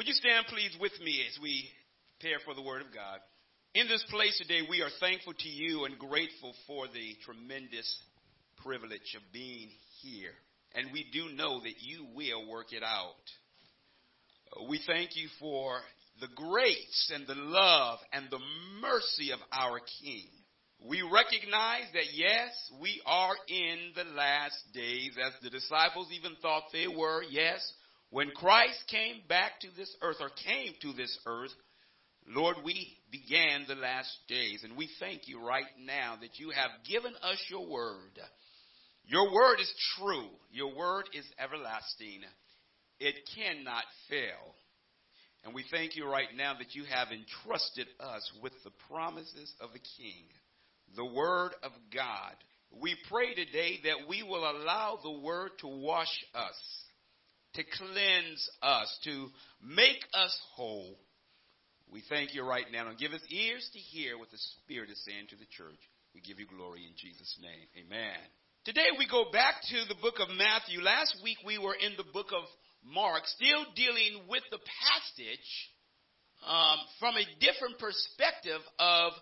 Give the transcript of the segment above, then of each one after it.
Would you stand, please, with me as we prepare for the Word of God? In this place today, we are thankful to you and grateful for the tremendous privilege of being here. And we do know that you will work it out. Uh, we thank you for the grace and the love and the mercy of our King. We recognize that yes, we are in the last days, as the disciples even thought they were. Yes, when Christ came back to this earth or came to this earth, Lord, we began the last days, and we thank you right now that you have given us your word. Your word is true. Your word is everlasting. It cannot fail. And we thank you right now that you have entrusted us with the promises of the King, the Word of God. We pray today that we will allow the Word to wash us, to cleanse us, to make us whole. We thank you right now and give us ears to hear what the Spirit is saying to the church. We give you glory in Jesus' name. Amen. Today we go back to the book of Matthew. Last week we were in the book of Mark, still dealing with the passage um, from a different perspective of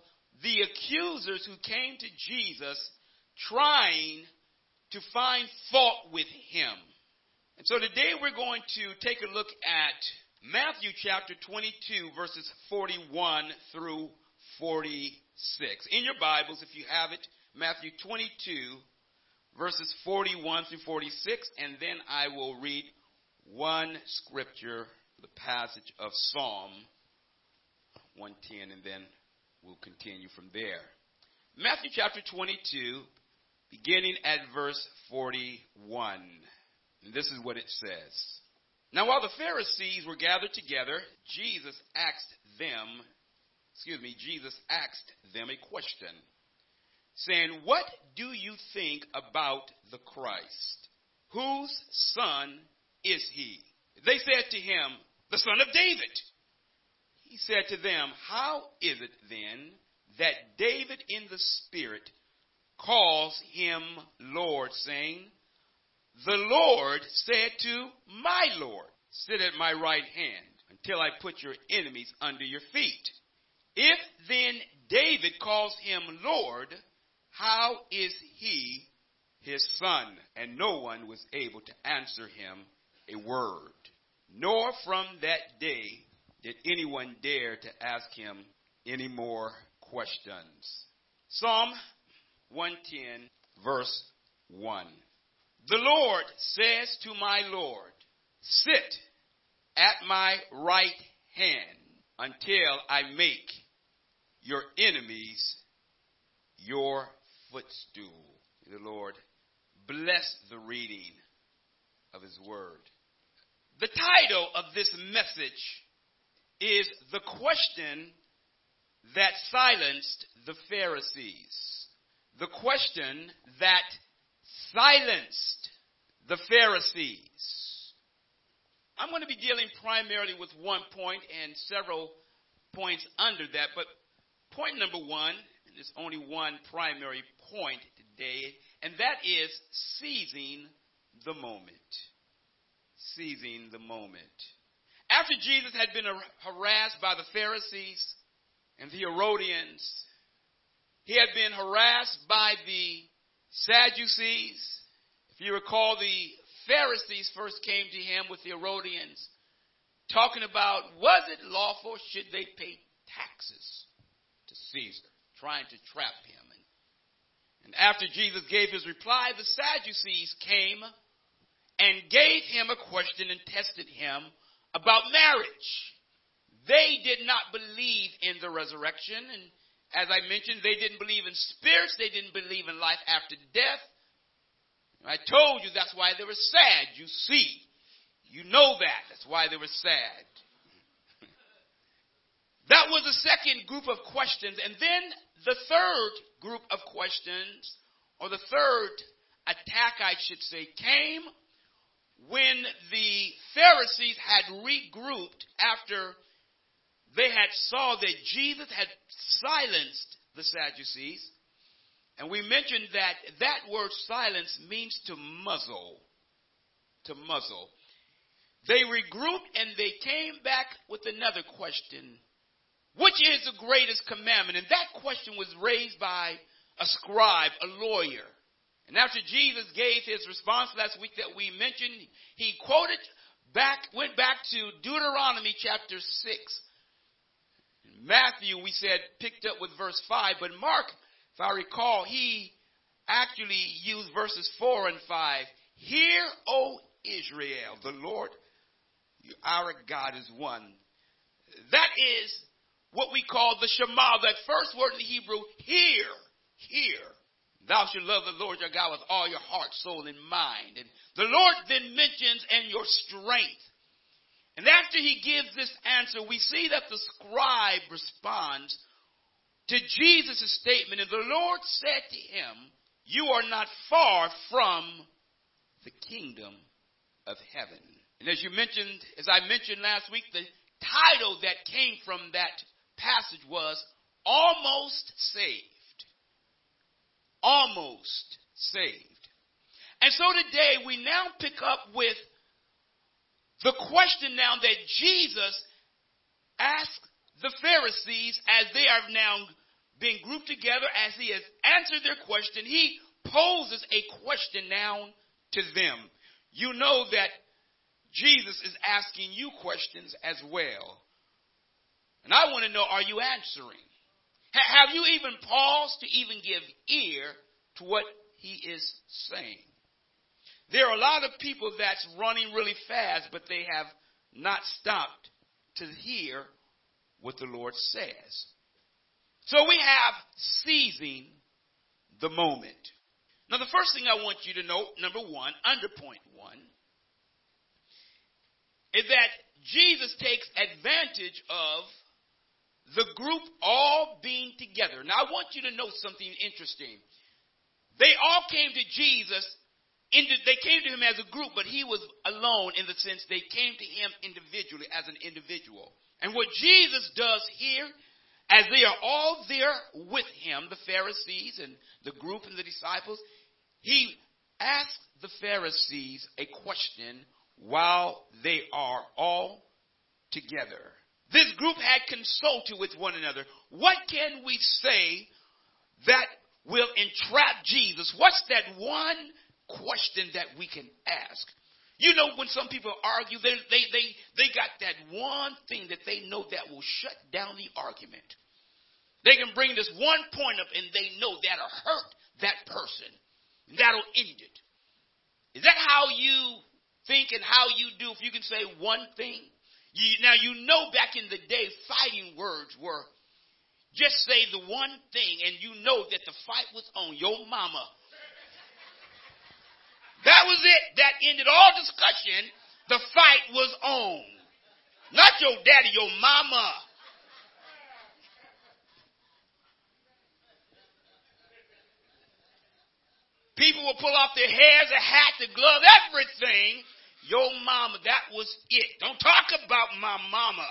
the accusers who came to Jesus trying to find fault with him. And so today we're going to take a look at Matthew chapter 22, verses 41 through 46. In your Bibles, if you have it, Matthew 22, verses 41 through 46, and then I will read one scripture, the passage of Psalm 110, and then we'll continue from there. Matthew chapter 22, beginning at verse 41. And this is what it says. Now, while the Pharisees were gathered together, Jesus asked them, excuse me, Jesus asked them a question, saying, What do you think about the Christ? Whose son is he? They said to him, The son of David. He said to them, How is it then that David in the Spirit calls him Lord, saying, The Lord said to my Lord, Sit at my right hand until I put your enemies under your feet. If then David calls him Lord, how is he his son? And no one was able to answer him a word. Nor from that day did anyone dare to ask him any more questions. Psalm 110, verse 1. The Lord says to my Lord, Sit at my right hand until I make your enemies your footstool. The Lord bless the reading of his word. The title of this message is The Question That Silenced the Pharisees. The question that silenced the Pharisees. I'm going to be dealing primarily with one point and several points under that, but point number one, and there's only one primary point today, and that is seizing the moment seizing the moment. After Jesus had been harassed by the Pharisees and the Herodians, he had been harassed by the Sadducees. If you recall, the Pharisees first came to him with the Herodians, talking about was it lawful, should they pay taxes to Caesar, trying to trap him. And, and after Jesus gave his reply, the Sadducees came and gave him a question and tested him about marriage. They did not believe in the resurrection. And as I mentioned, they didn't believe in spirits. They didn't believe in life after death. I told you that's why they were sad. You see. You know that. That's why they were sad. that was the second group of questions. And then the third group of questions, or the third attack, I should say, came when the Pharisees had regrouped after they had saw that Jesus had silenced the Sadducees, and we mentioned that that word silence means to muzzle. To muzzle. They regrouped and they came back with another question. Which is the greatest commandment? And that question was raised by a scribe, a lawyer. And after Jesus gave his response last week that we mentioned, he quoted back, went back to Deuteronomy chapter 6. Matthew, we said, picked up with verse 5, but Mark, if I recall, he actually used verses 4 and 5. Hear, O Israel, the Lord our God is one. That is what we call the Shema, that first word in Hebrew, hear, hear. Thou shalt love the Lord your God with all your heart, soul, and mind. And the Lord then mentions, and your strength. And after he gives this answer, we see that the scribe responds to Jesus' statement, and the Lord said to him, You are not far from the kingdom of heaven. And as you mentioned, as I mentioned last week, the title that came from that passage was Almost Saved. Almost Saved. And so today we now pick up with the question now that Jesus asked the Pharisees as they are now being grouped together, as he has answered their question, he poses a question now to them. You know that Jesus is asking you questions as well. And I want to know, are you answering? have you even paused to even give ear to what he is saying? There are a lot of people that's running really fast, but they have not stopped to hear what the Lord says. So we have seizing the moment. Now, the first thing I want you to know, number one, under point one, is that Jesus takes advantage of the group all being together. Now, I want you to know something interesting. They all came to Jesus. They came to him as a group, but he was alone in the sense they came to him individually as an individual. And what Jesus does here, as they are all there with him, the Pharisees and the group and the disciples, he asks the Pharisees a question while they are all together. This group had consulted with one another. What can we say that will entrap Jesus? What's that one question that we can ask? You know, when some people argue, they, they, they, they got that one thing that they know that will shut down the argument. They can bring this one point up and they know that'll hurt that person. That'll end it. Is that how you think and how you do if you can say one thing. You, now, you know back in the day, fighting words were just say the one thing and you know that the fight was on your mama. That was it. That ended all discussion. The fight was on. Not your daddy, your mama. People will pull off their hairs, a hat, the glove, everything your mama, that was it. Don't talk about my mama.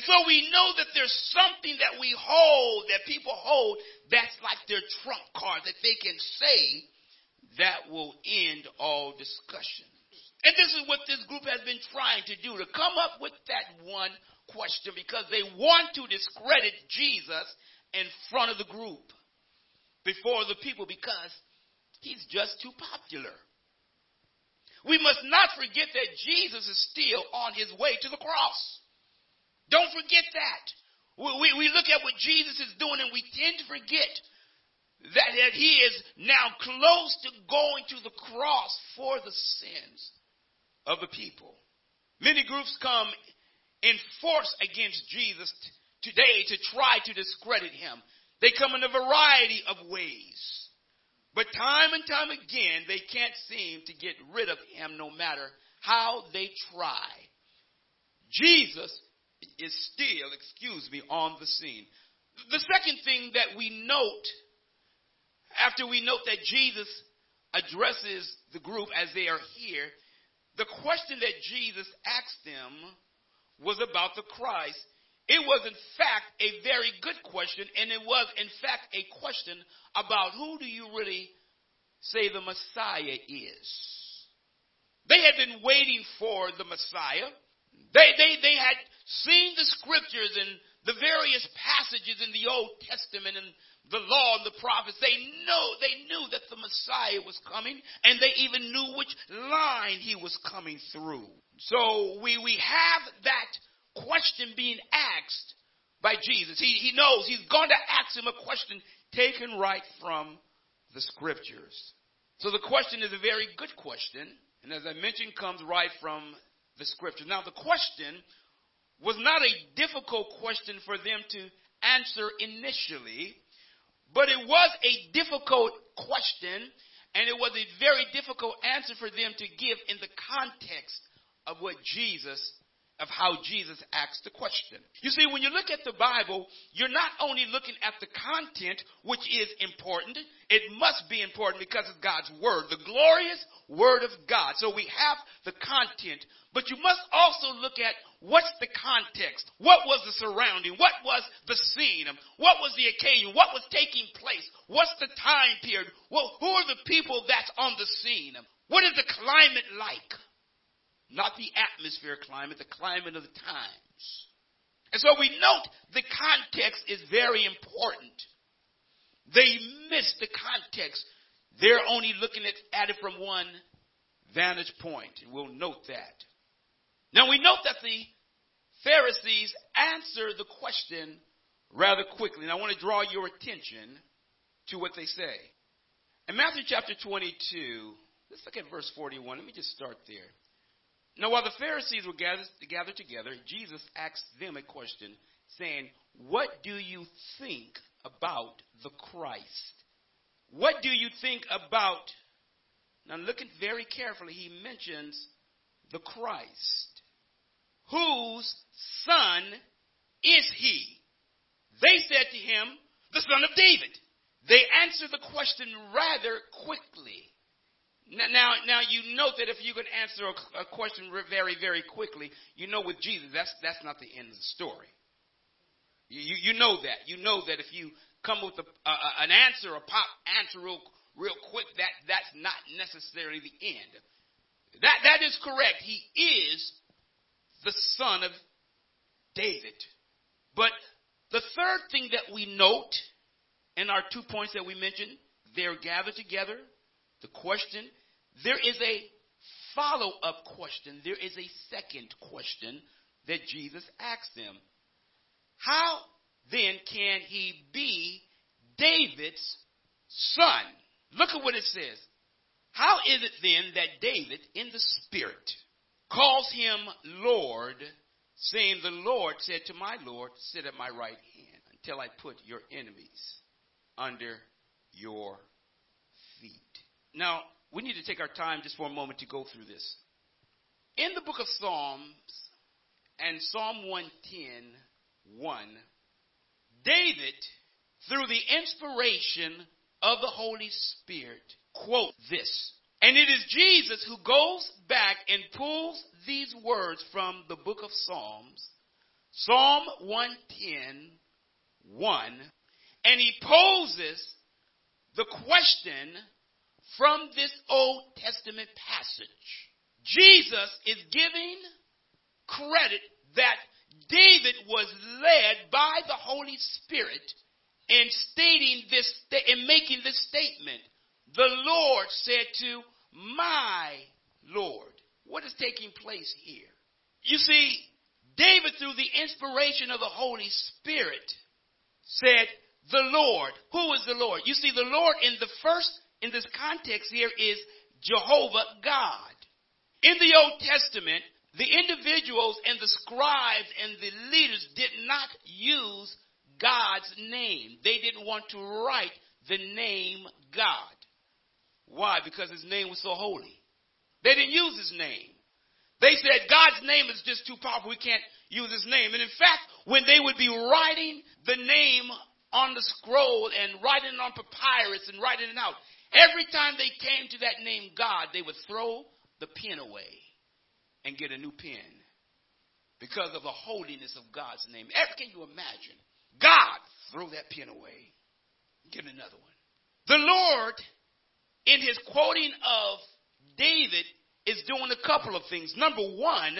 And so we know that there's something that we hold, that people hold, that's like their trump card that they can say that will end all discussions. And this is what this group has been trying to do, to come up with that one question because they want to discredit Jesus in front of the group before the people because He's just too popular. We must not forget that Jesus is still on his way to the cross. Don't forget that. We, we, look at what Jesus is doing and we tend to forget that, that he is now close to going to the cross for the sins of the people. Many groups come in force against Jesus today to try to discredit him. They come in a variety of ways. But time and time again, they can't seem to get rid of him no matter how they try. Jesus is still, excuse me, on the scene. The second thing that we note, after we note that Jesus addresses the group as they are here, the question that Jesus asked them was about the Christ. It was, in fact, a very good question, and it was, in fact, a question about who do you really say the Messiah is. They had been waiting for the Messiah. They, they, they had seen the scriptures and the various passages in the Old Testament and the law and the prophets. They know they knew that the Messiah was coming, and they even knew which line he was coming through. So we we have that question being asked by Jesus. He he knows he's going to ask him a question taken right from the scriptures. So the question is a very good question, and as I mentioned, comes right from the scriptures. Now the question was not a difficult question for them to answer initially, but it was a difficult question, and it was a very difficult answer for them to give in the context of what Jesus of how Jesus asked the question. You see, when you look at the Bible, you're not only looking at the content, which is important, it must be important because it's God's Word, the glorious Word of God. So we have the content, but you must also look at what's the context? What was the surrounding? What was the scene? What was the occasion? What was taking place? What's the time period? Well, who are the people that's on the scene? What is the climate like? Not the atmosphere climate, the climate of the times. And so we note the context is very important. They miss the context. They're only looking at, at it from one vantage point, and we'll note that. Now we note that the Pharisees answer the question rather quickly, and I want to draw your attention to what they say. In Matthew chapter 22, let's look at verse 41. Let me just start there. Now, while the Pharisees were gathered, gathered together, Jesus asked them a question, saying, What do you think about the Christ? What do you think about? Now, looking very carefully, he mentions the Christ. Whose son is he? They said to him, The son of David. They answered the question rather quickly. Now, now you note that if you can answer a, a question very, very quickly, you know with Jesus, that's, that's not the end of the story. You, you, you know that. You know that if you come with a, a, an answer, a pop answer real, real quick, that, that's not necessarily the end. That, that is correct. He is the son of David. But the third thing that we note in our two points that we mentioned, they're gathered together. The question there is a follow up question. There is a second question that Jesus asked them. How then can he be David's son? Look at what it says. How is it then that David, in the Spirit, calls him Lord, saying, The Lord said to my Lord, Sit at my right hand until I put your enemies under your feet? Now, we need to take our time just for a moment to go through this. In the book of Psalms and Psalm 110, 1, David, through the inspiration of the Holy Spirit, quote this. And it is Jesus who goes back and pulls these words from the book of Psalms, Psalm 110, 1, and he poses the question from this Old Testament passage. Jesus is giving credit that David was led by the Holy Spirit in stating this, in making this statement. The Lord said to my Lord. What is taking place here? You see, David, through the inspiration of the Holy Spirit, said, The Lord. Who is the Lord? You see, the Lord in the first in this context here is Jehovah God. In the Old Testament, the individuals and the scribes and the leaders did not use God's name. They didn't want to write the name God. Why? Because his name was so holy. They didn't use his name. They said God's name is just too powerful. We can't use his name. And in fact, when they would be writing the name on the scroll and writing it on papyrus and writing it out, Every time they came to that name God, they would throw the pen away and get a new pen because of the holiness of God's name. Can you imagine? God, throw that pen away, get another one. The Lord in his quoting of David, is doing a couple of things. Number one,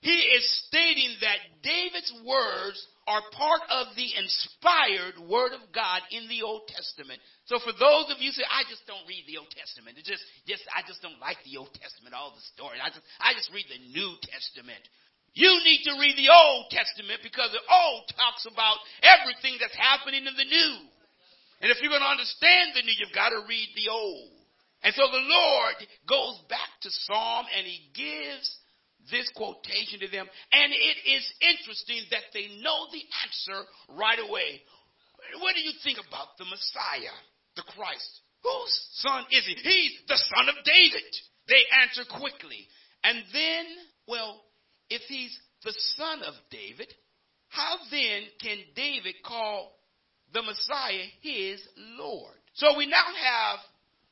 he is stating that David's words are part of the inspired word of God in the Old Testament. So for those of you who say, I just don't read the Old Testament. It's just, just, I just don't like the Old Testament, all the stories. I just, I just read the New Testament. You need to read the Old Testament because the Old talks about everything that's happening in the New. And if you're going to understand the New, you've got to read the Old. And so the Lord goes back to Psalm and he gives this quotation to them. And it is interesting that they know the answer right away. What do you think about the Messiah, the Christ? Whose son is he? He's the son of David. They answer quickly. And then, well, if he's the son of David, how then can David call the Messiah his Lord? So we now have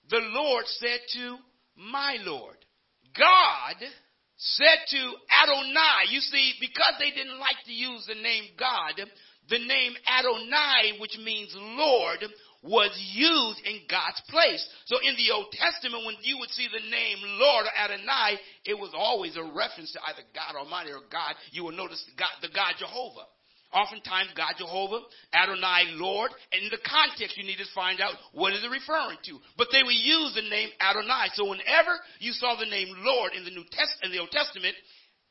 the Lord said to my Lord. God said to Adonai, you see, because they didn't like to use the name God, the name Adonai, which means Lord, was used in God's place. So in the Old Testament, when you would see the name Lord or Adonai, it was always a reference to either God Almighty or God. You will notice the God, the God Jehovah. Oftentimes, God Jehovah, Adonai, Lord, and in the context, you need to find out what is it referring to. But they would use the name Adonai. So whenever you saw the name Lord in the New Test in the Old Testament,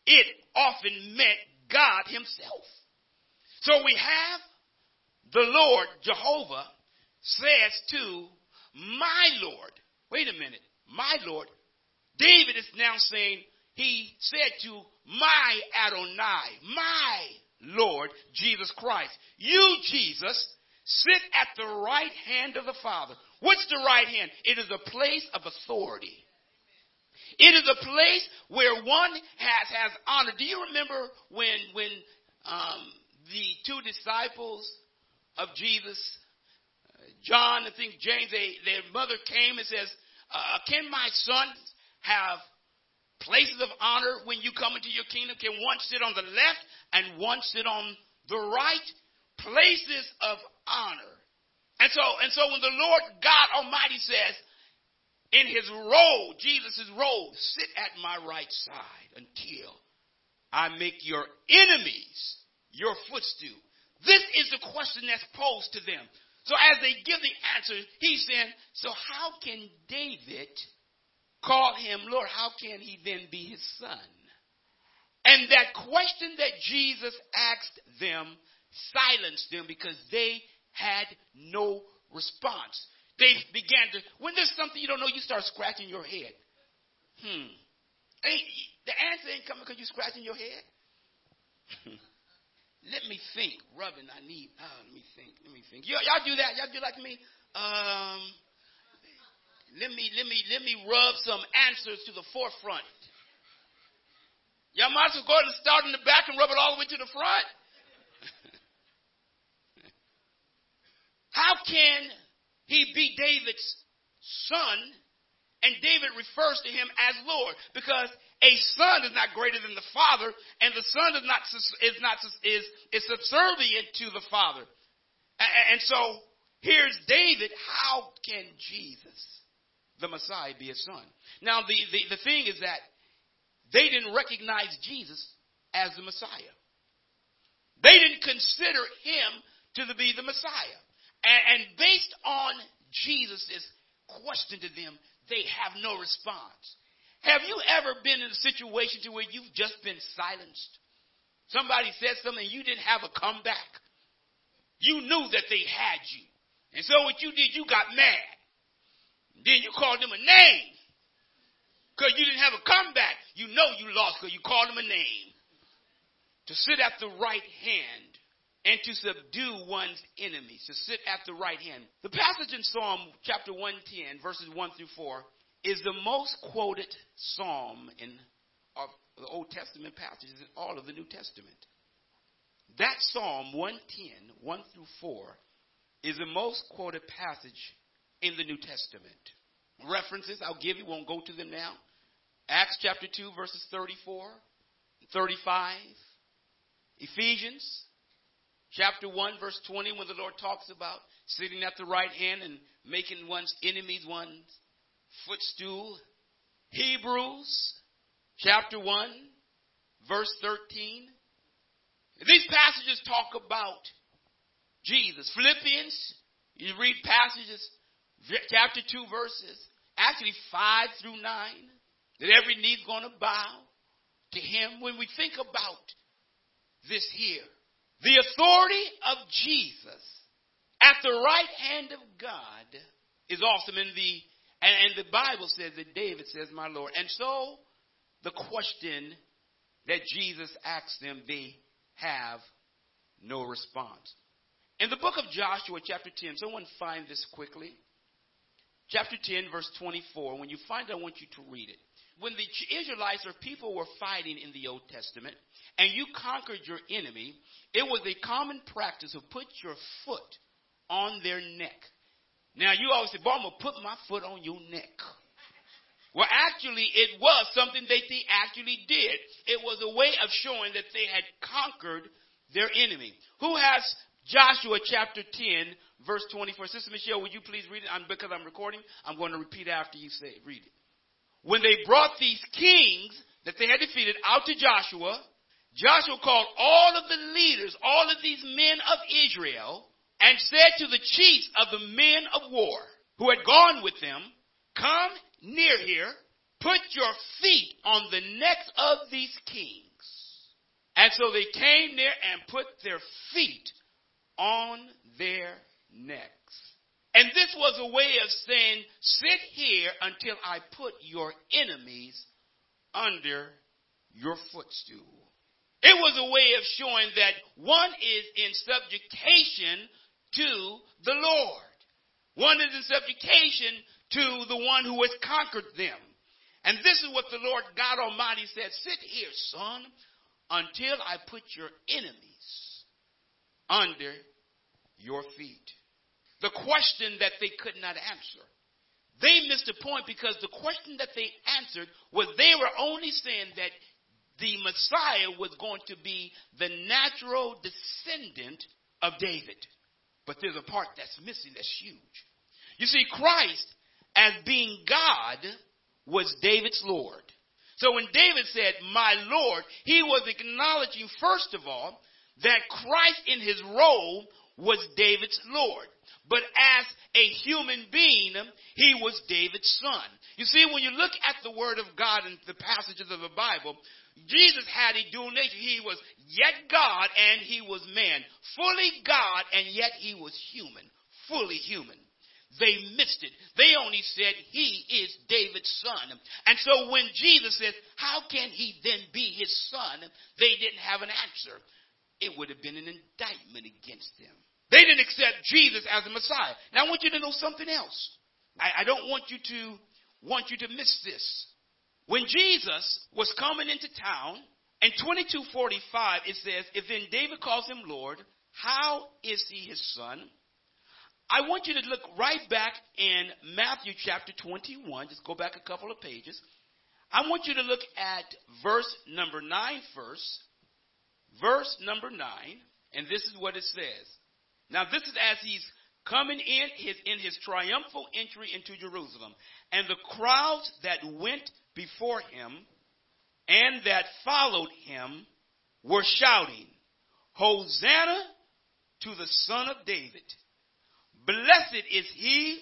it often meant God Himself. So we have the Lord Jehovah says to my Lord. Wait a minute, my Lord. David is now saying he said to my Adonai, my Lord Jesus Christ. You, Jesus, sit at the right hand of the Father. What's the right hand? It is a place of authority. It is a place where one has, has honor. Do you remember when, when um, the two disciples of Jesus, uh, John, I think James, they, their mother came and says, uh, Can my sons have places of honor when you come into your kingdom? Can one sit on the left and one sit on the right? Places of honor. And so, and so when the Lord God Almighty says, in his robe, Jesus' robe, sit at my right side until I make your enemies your footstool. This is the question that's posed to them. So as they give the answer, he's saying, so how can David call him Lord, how can he then be his son? And that question that Jesus asked them silenced them because they had no response. They began to, when there's something you don't know, you start scratching your head. Hmm. Ain't, the answer ain't coming because you're scratching your head. let me think. Rubbing, I need, oh, let me think. Let me think. Y'all, y'all do that? Y'all do like me? Um, let me, let me, let me rub some answers to the forefront. Y'all might as well go ahead and start in the back and rub it all the way to the front. How can he be David's son and David refers to him as Lord because a son is not greater than the father and the son is not is not is is subservient to the father. And so here's David, how can Jesus the Messiah be a son. Now, the, the, the thing is that they didn't recognize Jesus as the Messiah. They didn't consider him to be the Messiah. And, and based on Jesus' question to them, they have no response. Have you ever been in a situation to where you've just been silenced? Somebody said something and you didn't have a comeback. You knew that they had you. And so what you did, you got mad. Then you called them a name. Because you didn't have a comeback. You know you lost because you called him a name. To sit at the right hand and to subdue one's enemies. To sit at the right hand. The passage in Psalm chapter 110, verses 1 through 4, is the most quoted psalm in of the Old Testament passages in all of the New Testament. That Psalm 110, 1 through 4, is the most quoted passage in the New Testament. References I'll give you, won't go to them now. Acts chapter 2, verses 34, 35. Ephesians chapter 1, verse 20, when the Lord talks about sitting at the right hand and making one's enemies one's footstool. Hebrews chapter 1, verse 13. These passages talk about Jesus. Philippians, you read passages, chapter 2 verses, actually 5 through 9, that every knee's going to bow to him. When we think about this here, the authority of Jesus at the right hand of God is awesome. And the and, and the Bible says that David says, "My Lord." And so, the question that Jesus asks them, they have no response. In the book of Joshua, chapter 10, someone find this quickly. Chapter 10, verse 24. When you find it, I want you to read it. When the Israelites or people were fighting in the Old Testament, and you conquered your enemy, it was a common practice to put your foot on their neck. Now, you always say, Boy, I'm going to put my foot on your neck. Well, actually, it was something that they actually did. It was a way of showing that they had conquered their enemy. Who has Joshua chapter 10, verse 24? Sister Michelle, would you please read it? I'm, because I'm recording, I'm going to repeat after you say. Read it. When they brought these kings that they had defeated out to Joshua, Joshua called all of the leaders, all of these men of Israel, and said to the chiefs of the men of war who had gone with them, Come near here, put your feet on the necks of these kings. And so they came near and put their feet on their necks. And this was a way of saying, sit here until I put your enemies under your footstool. It was a way of showing that one is in subjugation to the Lord. One is in subjugation to the one who has conquered them. And this is what the Lord God Almighty said Sit here, son, until I put your enemies under your feet. The question that they could not answer. They missed a point because the question that they answered was they were only saying that the Messiah was going to be the natural descendant of David. But there's a part that's missing that's huge. You see, Christ, as being God, was David's Lord. So when David said, My Lord, he was acknowledging, first of all, that Christ in his role was David's Lord. But as a human being, he was David's son. You see, when you look at the Word of God and the passages of the Bible, Jesus had a dual nature. He was yet God and he was man. Fully God and yet he was human. Fully human. They missed it. They only said he is David's son. And so when Jesus said, how can he then be his son? They didn't have an answer. It would have been an indictment against them. They didn't accept Jesus as the Messiah. Now I want you to know something else. I, I don't want you to want you to miss this. When Jesus was coming into town, in 2245, it says, If then David calls him Lord, how is he his son? I want you to look right back in Matthew chapter 21. Just go back a couple of pages. I want you to look at verse number 9 first. Verse number 9. And this is what it says. Now, this is as he's coming in his, in his triumphal entry into Jerusalem. And the crowds that went before him and that followed him were shouting, Hosanna to the Son of David. Blessed is he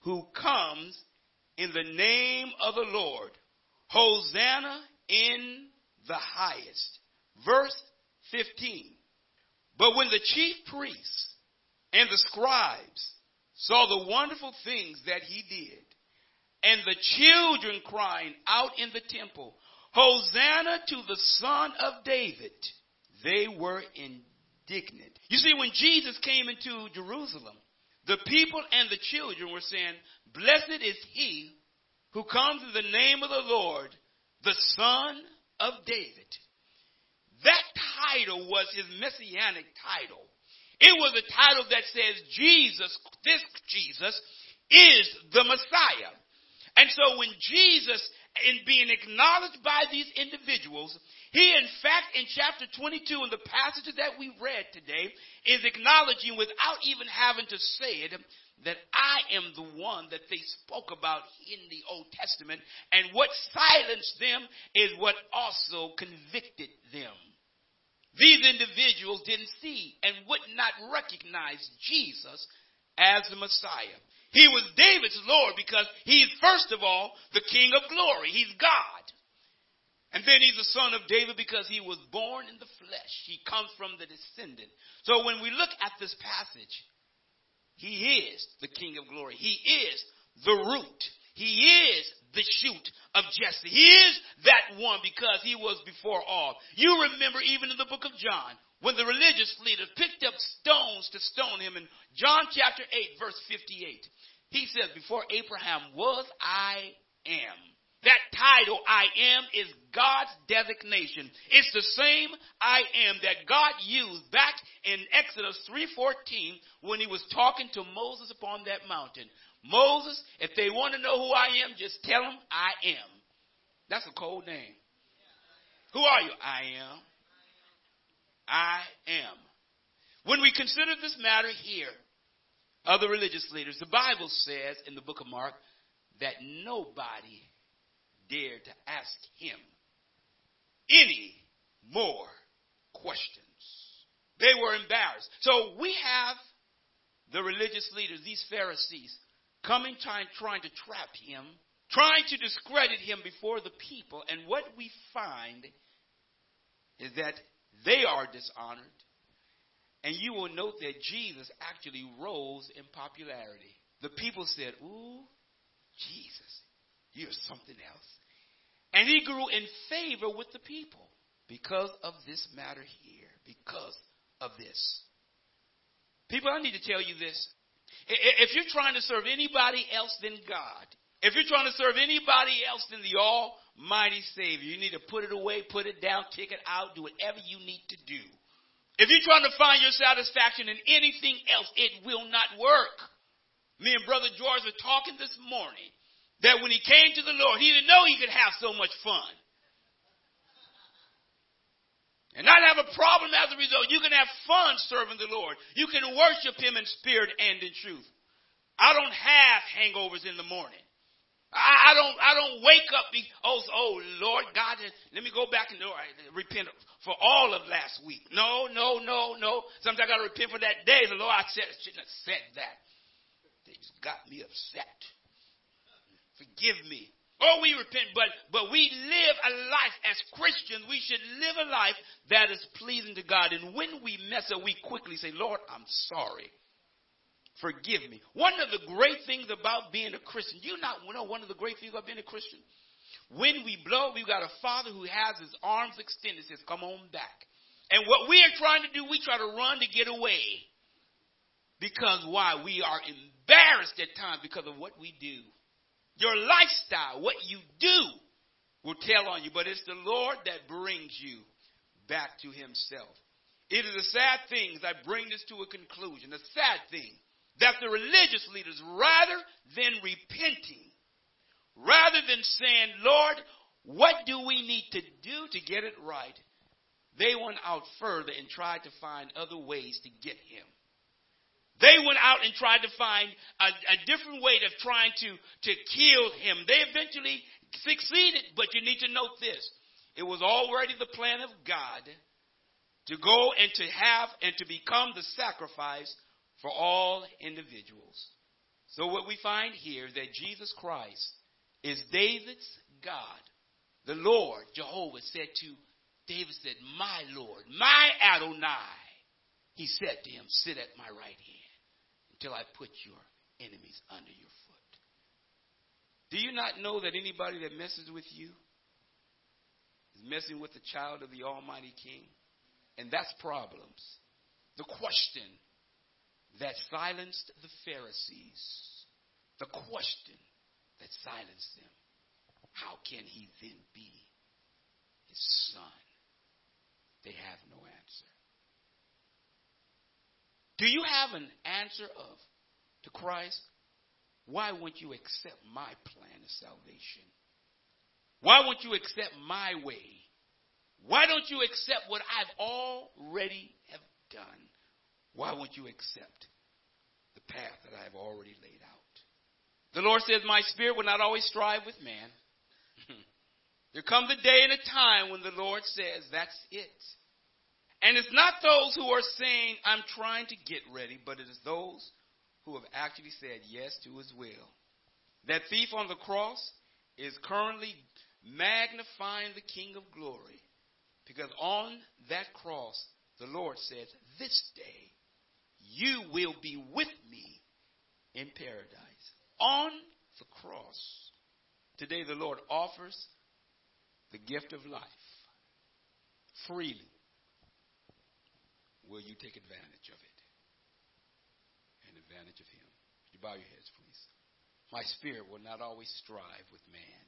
who comes in the name of the Lord. Hosanna in the highest. Verse 15. But when the chief priests and the scribes saw the wonderful things that he did, and the children crying out in the temple, Hosanna to the Son of David. They were indignant. You see, when Jesus came into Jerusalem, the people and the children were saying, Blessed is he who comes in the name of the Lord, the Son of David. That title was his messianic title. It was a title that says Jesus, this Jesus, is the Messiah. And so when Jesus, in being acknowledged by these individuals, he in fact in chapter 22 in the passages that we read today is acknowledging without even having to say it that I am the one that they spoke about in the Old Testament, and what silenced them is what also convicted them. These individuals didn't see and would not recognize Jesus as the Messiah. He was David's Lord because he's first of all the King of glory. He's God. And then he's the son of David because he was born in the flesh. He comes from the descendant. So when we look at this passage, he is the King of glory. He is the root. He is the shoot of Jesse. He is that one because he was before all. You remember even in the book of John when the religious leaders picked up stones to stone him in John chapter 8 verse 58. He says, before Abraham was, I am. That title, I am, is God's designation. It's the same I am that God used back in Exodus 3.14 when he was talking to Moses upon that mountain. Moses, if they want to know who I am, just tell them I am. That's a cold name. Who are you? I am. I am. When we consider this matter here, other religious leaders, the Bible says in the book of Mark that nobody dared to ask him any more questions. They were embarrassed. So we have the religious leaders, these Pharisees, coming time trying to trap him, trying to discredit him before the people. And what we find is that they are dishonored. And you will note that Jesus actually rose in popularity. The people said, Ooh, Jesus, you're something else. And he grew in favor with the people because of this matter here, because of this. People, I need to tell you this. If you're trying to serve anybody else than God, if you're trying to serve anybody else than the Almighty Savior, you need to put it away, put it down, kick it out, do whatever you need to do. If you're trying to find your satisfaction in anything else, it will not work. Me and Brother George were talking this morning that when he came to the Lord, he didn't know he could have so much fun. And not have a problem as a result. You can have fun serving the Lord. You can worship Him in spirit and in truth. I don't have hangovers in the morning. I, I don't. I don't wake up. Be, oh, oh, Lord God, let me go back and repent for all of last week. No, no, no, no. Sometimes I got to repent for that day. The Lord, I said, I shouldn't have said that. They just got me upset. Forgive me. Oh, we repent, but but we live a life as Christians. We should live a life that is pleasing to God. And when we mess up, we quickly say, Lord, I'm sorry. Forgive me. One of the great things about being a Christian, you not know one of the great things about being a Christian? When we blow, we've got a father who has his arms extended, says, Come on back. And what we are trying to do, we try to run to get away. Because why? We are embarrassed at times because of what we do. Your lifestyle, what you do, will tell on you. But it's the Lord that brings you back to Himself. It is a sad thing as I bring this to a conclusion. A sad thing that the religious leaders, rather than repenting, rather than saying, Lord, what do we need to do to get it right? They went out further and tried to find other ways to get him. They went out and tried to find a, a different way of trying to, to kill him. They eventually succeeded, but you need to note this. It was already the plan of God to go and to have and to become the sacrifice for all individuals. So what we find here is that Jesus Christ is David's God. The Lord, Jehovah, said to David, said, My Lord, my Adonai. He said to him, Sit at my right hand till I put your enemies under your foot. Do you not know that anybody that messes with you is messing with the child of the Almighty King? And that's problems. The question that silenced the Pharisees, the question that silenced them, how can he then be his son? They have no answer. Do you have an answer of to Christ? Why won't you accept my plan of salvation? Why won't you accept my way? Why don't you accept what I've already have done? Why won't you accept the path that I have already laid out. The Lord says, My spirit will not always strive with man. there comes a day and a time when the Lord says, That's it. And it's not those who are saying, I'm trying to get ready, but it is those who have actually said yes to his will. That thief on the cross is currently magnifying the King of glory because on that cross, the Lord said, This day you will be with me in paradise. On the cross. Today, the Lord offers the gift of life freely will you take advantage of it? And advantage of him. Would you bow your heads, please? My spirit will not always strive with man.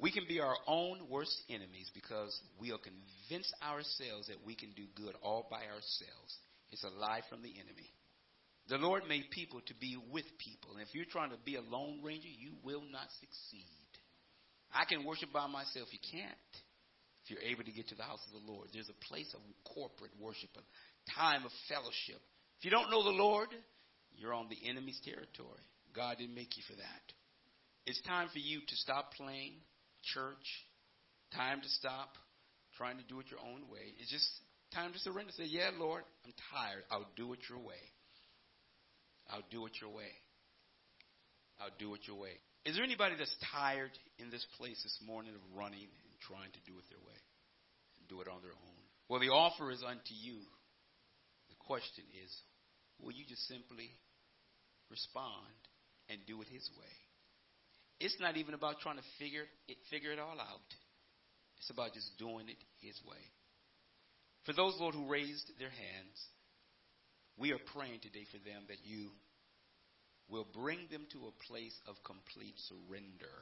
We can be our own worst enemies because we'll convince ourselves that we can do good all by ourselves. It's a lie from the enemy. The Lord made people to be with people. And if you're trying to be a lone ranger, you will not succeed. I can worship by myself. You can't you're able to get to the house of the Lord. There's a place of corporate worship, a time of fellowship. If you don't know the Lord, you're on the enemy's territory. God didn't make you for that. It's time for you to stop playing church. Time to stop trying to do it your own way. It's just time to surrender. Say, Yeah, Lord, I'm tired. I'll do it your way. I'll do it your way. I'll do it your way. Is there anybody that's tired in this place this morning of running trying to do it their way and do it on their own. Well, the offer is unto you. The question is, will you just simply respond and do it His way? It's not even about trying to figure it, figure it all out. It's about just doing it His way. For those, Lord, who raised their hands, we are praying today for them that you will bring them to a place of complete surrender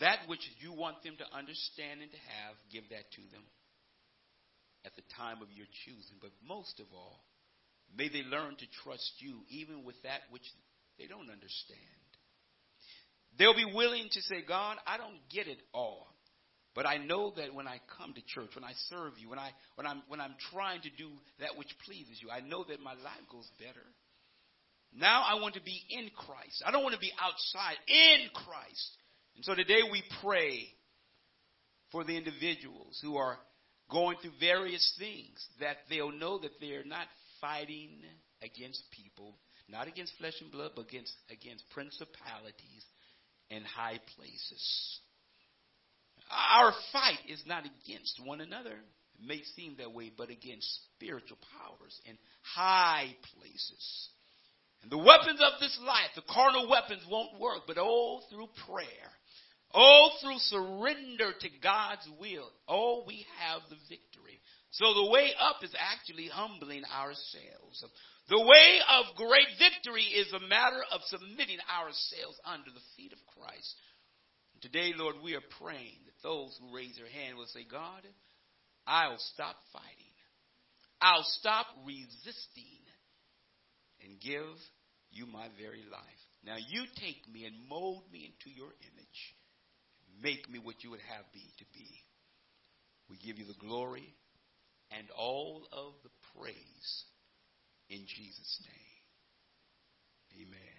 that which you want them to understand and to have, give that to them at the time of your choosing. But most of all, may they learn to trust you even with that which they don't understand. They'll be willing to say, God, I don't get it all. But I know that when I come to church, when I serve you, when, I, when, I'm, when I'm trying to do that which pleases you, I know that my life goes better. Now I want to be in Christ. I don't want to be outside, in Christ. And so today we pray for the individuals who are going through various things that they'll know that they're not fighting against people, not against flesh and blood, but against, against principalities and high places. Our fight is not against one another. It may seem that way, but against spiritual powers and high places. And the weapons of this life, the carnal weapons won't work, but oh, through prayer Oh, through surrender to God's will, oh, we have the victory. So the way up is actually humbling ourselves. The way of great victory is a matter of submitting ourselves under the feet of Christ. Today, Lord, we are praying that those who raise their hand will say, God, I'll stop fighting. I'll stop resisting and give you my very life. Now you take me and mold me into your image. Make me what you would have me to be. We give you the glory and all of the praise in Jesus' name. Amen.